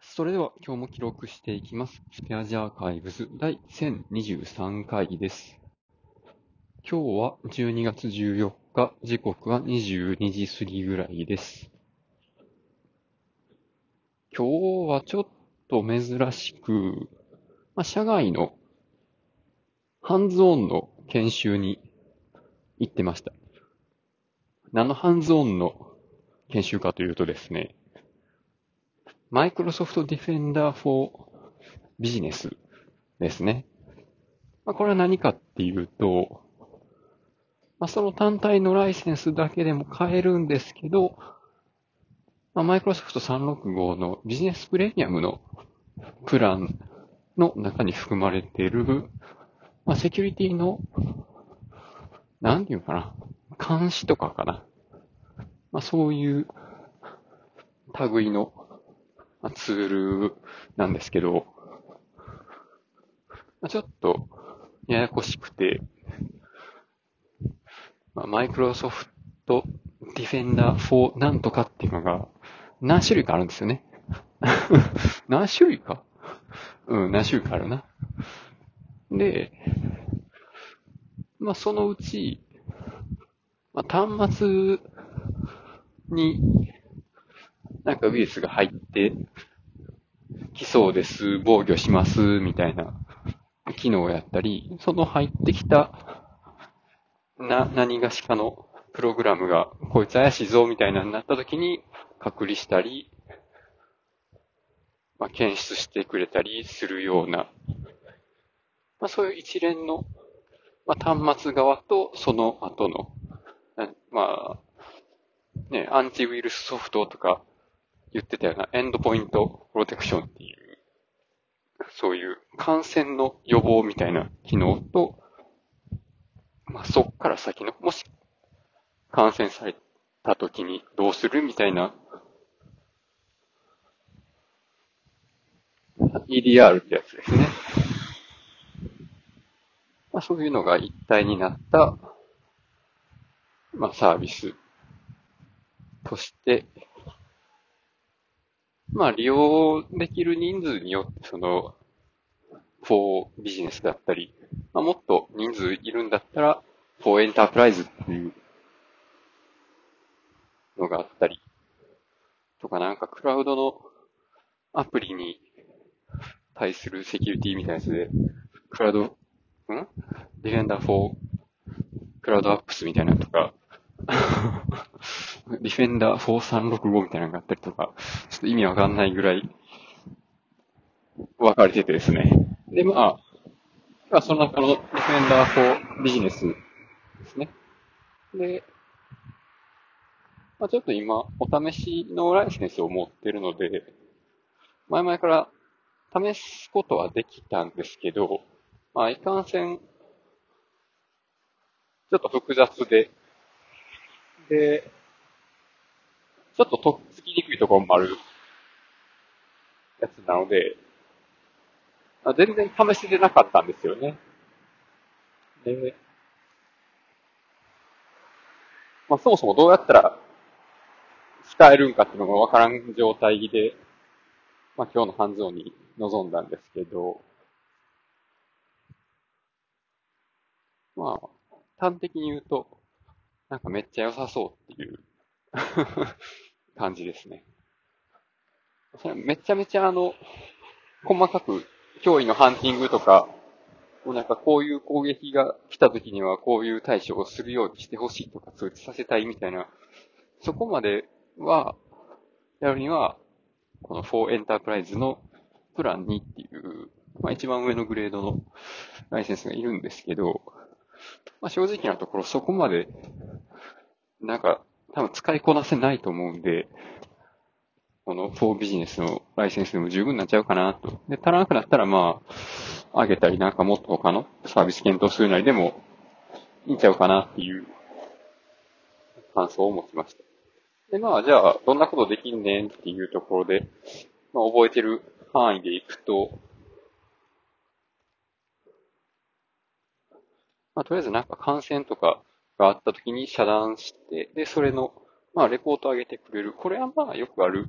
それでは今日も記録していきます。スペアジアーカイブズ第1023回です。今日は12月14日、時刻は22時過ぎぐらいです。今日はちょっと珍しく、まあ、社外のハンズオンの研修に行ってました。何のハンズオンの研修かというとですね、マイクロソフトディフェンダー for ビジネスですね。まあ、これは何かっていうと、まあ、その単体のライセンスだけでも買えるんですけど、まあ、マイクロソフト365のビジネスプレミアムのプランの中に含まれている、まあ、セキュリティの、なんていうかな、監視とかかな。まあ、そういう類のツールなんですけど、まあ、ちょっとややこしくて、マイクロソフトディフェンダー4なんとかっていうのが何種類かあるんですよね。何種類か？うん、何種類かあるな。で、まあそのうち、まあ、端末になんかウイルスが入ってきそうです、防御します、みたいな。機能をやったり、その入ってきたな、何がしかのプログラムが、こいつ怪しいぞ、みたいなになった時に隔離したり、まあ、検出してくれたりするような、まあ、そういう一連の、まあ、端末側とその後の、まあ、ね、アンチウイルスソフトとか言ってたようなエンドポイントプロテクションっていう、そういう感染の予防みたいな機能と、まあ、そっから先の、もし感染された時にどうするみたいな、EDR ってやつですね。まあ、そういうのが一体になった、まあ、サービスとして、まあ、利用できる人数によって、その、フォービジネスだったり、まあ、もっと人数いるんだったら、for Enterprise っていうのがあったり、とかなんかクラウドのアプリに対するセキュリティみたいなやつで、クラウド、ん？ Defender for Cloud Apps みたいなのとか、 Defender for 365 みたいなのがあったりとか、ちょっと意味わかんないぐらい分かれててですね。で、まあ、まあ、その中のディフェンダーフォービジネスですね。で、まあ、ちょっと今、お試しのライセンスを持ってるので、前々から試すことはできたんですけど、まあ、いかんせん、ちょっと複雑で、で、ちょっととっつきにくいところもあるやつなので、全然試せてなかったんですよね。で、まあ、そもそもどうやったら使えるんかっていうのがわからん状態で、まあ、今日のハンズオンに臨んだんですけど、まあ、端的に言うと、なんかめっちゃ良さそうっていう感じですね。それめちゃめちゃあの、細かく脅威のハンティングとか、もうなんかこういう攻撃が来た時にはこういう対処をするようにしてほしいとか通知させたいみたいな、そこまでは、やるには、この4エンタープライズのプラン2っていう、まあ一番上のグレードのライセンスがいるんですけど、まあ正直なところそこまで、なんか多分使いこなせないと思うんで、この4ビジネスのライセンスでも十分になっちゃうかなと。で、足らなくなったらまあ、上げたりなんかもっと他のサービス検討するなりでもいいんちゃうかなっていう感想を持ちました。で、まあじゃあ、どんなことできんねんっていうところで、まあ覚えてる範囲でいくと、まあとりあえずなんか感染とかがあった時に遮断して、で、それの、まあレポートを上げてくれる。これはまあよくある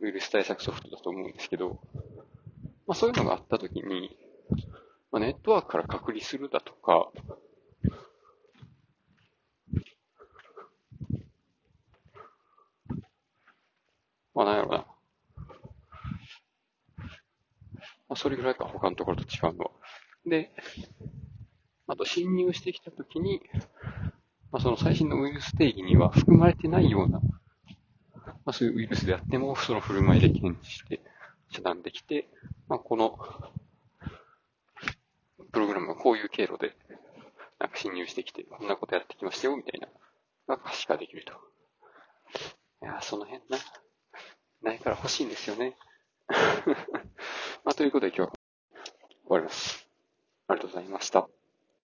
ウイルス対策ソフトだと思うんですけど、まあそういうのがあったときに、まあ、ネットワークから隔離するだとか、まあなんやろうな。まあそれぐらいか、他のところと違うのは。で、あと侵入してきたときに、まあその最新のウイルス定義には含まれてないような、まあそういうウイルスであっても、その振る舞いで検知して遮断できて、まあこの、プログラムはこういう経路で、なんか侵入してきて、こんなことやってきましたよ、みたいな、が可視化できると。いやその辺な。ないから欲しいんですよね。まあ、ということで今日は終わります。ありがとうございました。